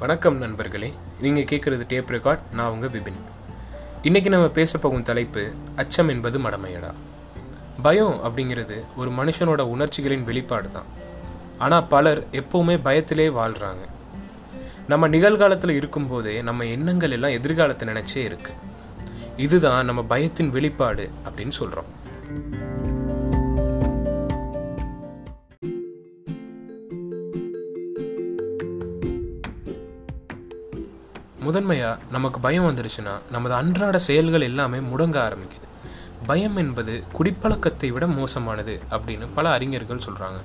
வணக்கம் நண்பர்களே. நீங்கள் கேட்குறது டேப் ரெக்கார்ட் நான் உங்கள் பிபின் இன்றைக்கி நம்ம பேச போகும் தலைப்பு அச்சம் என்பது மடமையடா. பயம் அப்படிங்கிறது ஒரு மனுஷனோட உணர்ச்சிகளின் வெளிப்பாடு தான் ஆனால் பலர் எப்போவுமே பயத்திலே வாழ்கிறாங்க நம்ம நிகழ்காலத்தில் இருக்கும்போதே நம்ம எண்ணங்கள் எல்லாம் எதிர்காலத்தை நினச்சே இருக்கு. இதுதான் நம்ம பயத்தின் வெளிப்பாடு அப்படின்னு சொல்கிறோம் முதன்மையாக நமக்கு பயம் வந்துடுச்சுன்னா நமது அன்றாட செயல்கள் எல்லாமே முடங்க ஆரம்பிக்குது. பயம் என்பது குடிப்பழக்கத்தை விட மோசமானது அப்படின்னு பல அறிஞர்கள் சொல்கிறாங்க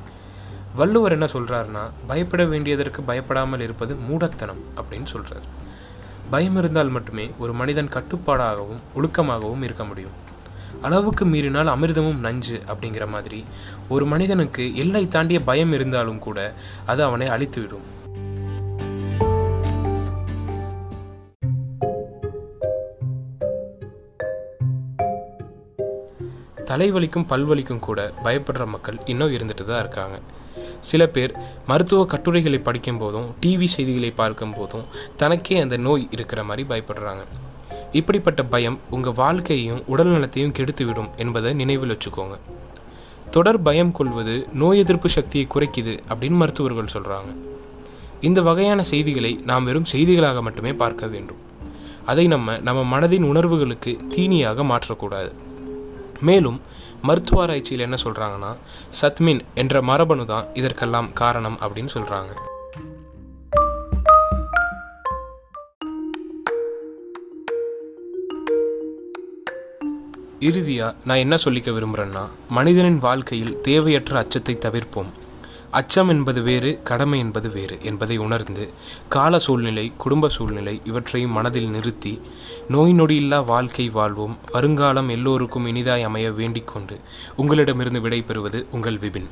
வள்ளுவர் என்ன சொல்கிறாருன்னா பயப்பட வேண்டியதற்கு பயப்படாமல் இருப்பது மூடத்தனம் அப்படின்னு சொல்கிறார் பயம் இருந்தால் மட்டுமே ஒரு மனிதன் கட்டுப்பாடாகவும் ஒழுக்கமாகவும் இருக்க முடியும். அளவுக்கு மீறினால் அமிர்தமும் நஞ்சு அப்படிங்கிற மாதிரி ஒரு மனிதனுக்கு எல்லை தாண்டிய பயம் இருந்தாலும் கூட அது அவனை அழித்துவிடும். தலைவலிக்கும் பல்வலிக்கும் கூட பயப்படுற மக்கள் இன்னும் இருந்துட்டு தான் இருக்காங்க. சில பேர் மருத்துவ கட்டுரைகளை படிக்கும் போதும் டிவி செய்திகளை பார்க்கும் போதும் தனக்கே அந்த நோய் இருக்கிற மாதிரி பயப்படுறாங்க. இப்படிப்பட்ட பயம் உங்கள் வாழ்க்கையையும் உடல் நலத்தையும் கெடுத்துவிடும் என்பதை நினைவில் வச்சுக்கோங்க. தொடர் பயம் கொள்வது நோய் எதிர்ப்பு சக்தியை குறைக்குது அப்படின்னு மருத்துவர்கள் சொல்கிறாங்க இந்த வகையான செய்திகளை நாம் வெறும் செய்திகளாக மட்டுமே பார்க்க வேண்டும். அதை நம்ம நம்ம மனதின் உணர்வுகளுக்கு தீனியாக மாற்றக்கூடாது. மேலும் மருத்துவ ஆராய்ச்சியில் என்ன சொல்கிறாங்கன்னா சத்மின் என்ற மரபணு தான் இதற்கெல்லாம் காரணம் அப்படின்னு சொல்கிறாங்க இறுதியாக நான் என்ன சொல்லிக்க விரும்புகிறேன்னா மனிதனின் வாழ்க்கையில் தேவையற்ற அச்சத்தை தவிர்ப்போம். அச்சம் என்பது வேறு கடமை என்பது வேறு என்பதை உணர்ந்து கால சூழ்நிலை குடும்ப சூழ்நிலை இவற்றையும் மனதில் நிறுத்தி நோய் நொடியில்லா வாழ்க்கை வாழ்வோம். வருங்காலம் எல்லோருக்கும் இனிதாய் அமைய வேண்டிக் கொண்டு உங்களிடமிருந்து விடை பெறுவது உங்கள் விபின்.